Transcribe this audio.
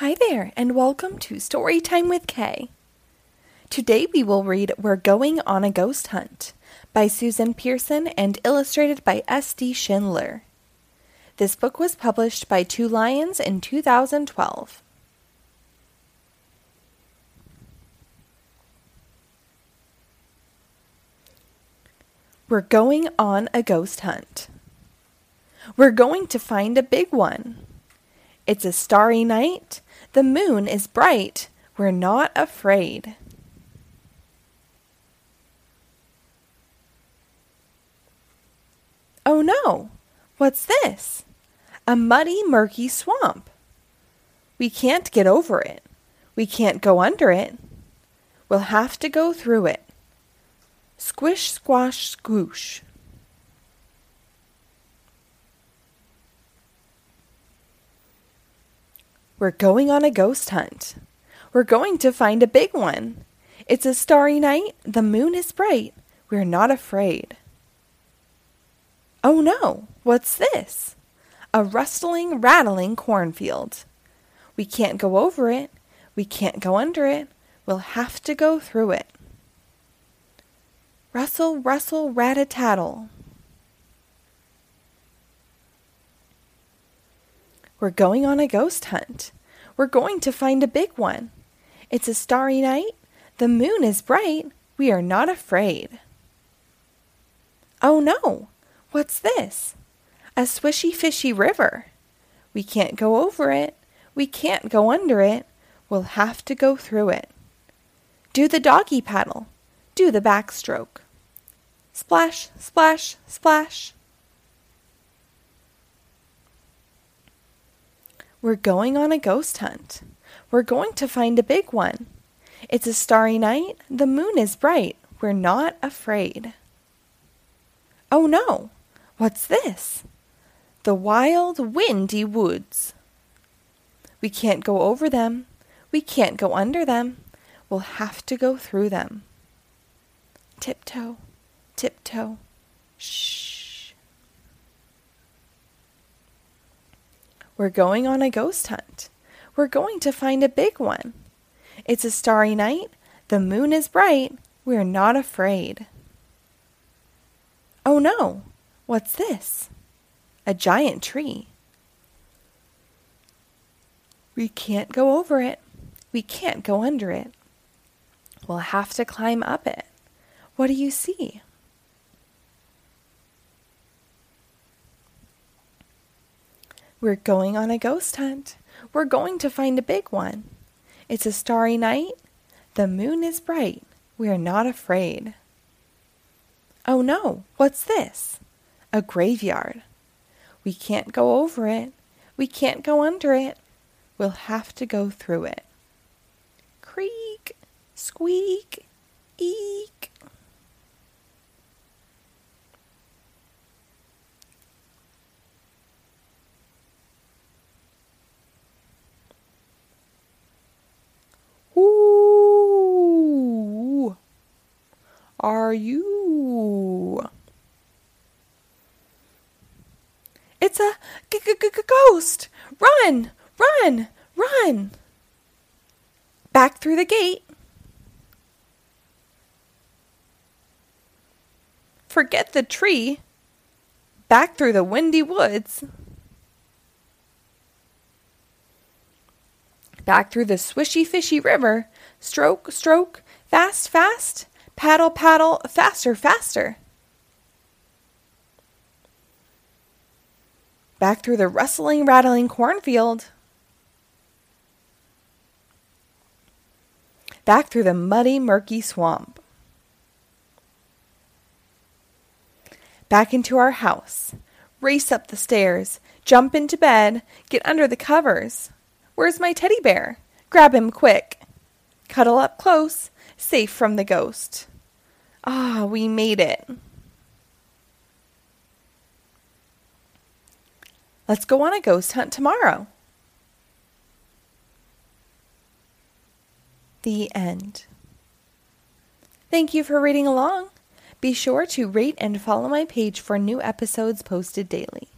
Hi there, and welcome to Storytime with K. Today we will read We're Going on a Ghost Hunt by Susan Pearson and illustrated by S.D. Schindler. This book was published by Two Lions in 2012. We're going on a ghost hunt. We're going to find a big one. It's a starry night. The moon is bright. We're not afraid. Oh no! What's this? A muddy, murky swamp. We can't get over it. We can't go under it. We'll have to go through it. Squish, squash, squoosh. We're going on a ghost hunt. We're going to find a big one. It's a starry night. The moon is bright. We're not afraid. Oh no, what's this? A rustling, rattling cornfield. We can't go over it. We can't go under it. We'll have to go through it. Rustle, rustle, rat a tattle. We're going on a ghost hunt. We're going to find a big one. It's a starry night. The moon is bright. We are not afraid. Oh no! What's this? A swishy fishy river. We can't go over it. We can't go under it. We'll have to go through it. Do the doggy paddle. Do the backstroke. Splash, splash, splash. We're going on a ghost hunt. We're going to find a big one. It's a starry night. The moon is bright. We're not afraid. Oh no! What's this? The wild, windy woods. We can't go over them. We can't go under them. We'll have to go through them. Tiptoe, tiptoe, shh. We're going on a ghost hunt. We're going to find a big one. It's a starry night. The moon is bright. We're not afraid. Oh no! What's this? A giant tree. We can't go over it. We can't go under it. We'll have to climb up it. What do you see? We're going on a ghost hunt. We're going to find a big one. It's a starry night. The moon is bright. We are not afraid. Oh no, what's this? A graveyard. We can't go over it. We can't go under it. We'll have to go through it. Creak, squeak, eek. Are you? It's a g- g- g- ghost! Run! Run! Run! Back through the gate. Forget the tree. Back through the windy woods. back through the swishy fishy river. Stroke, stroke, fast, fast, paddle, paddle, faster, faster. Back through the rustling, rattling cornfield. Back through the muddy, murky swamp. Back into our house. Race up the stairs. Jump into bed. Get under the covers. Where's my teddy bear? Grab him quick. Cuddle up close, safe from the ghost. Ah, we made it. Let's go on a ghost hunt tomorrow. The end. Thank you for reading along. Be sure to rate and follow my page for new episodes posted daily.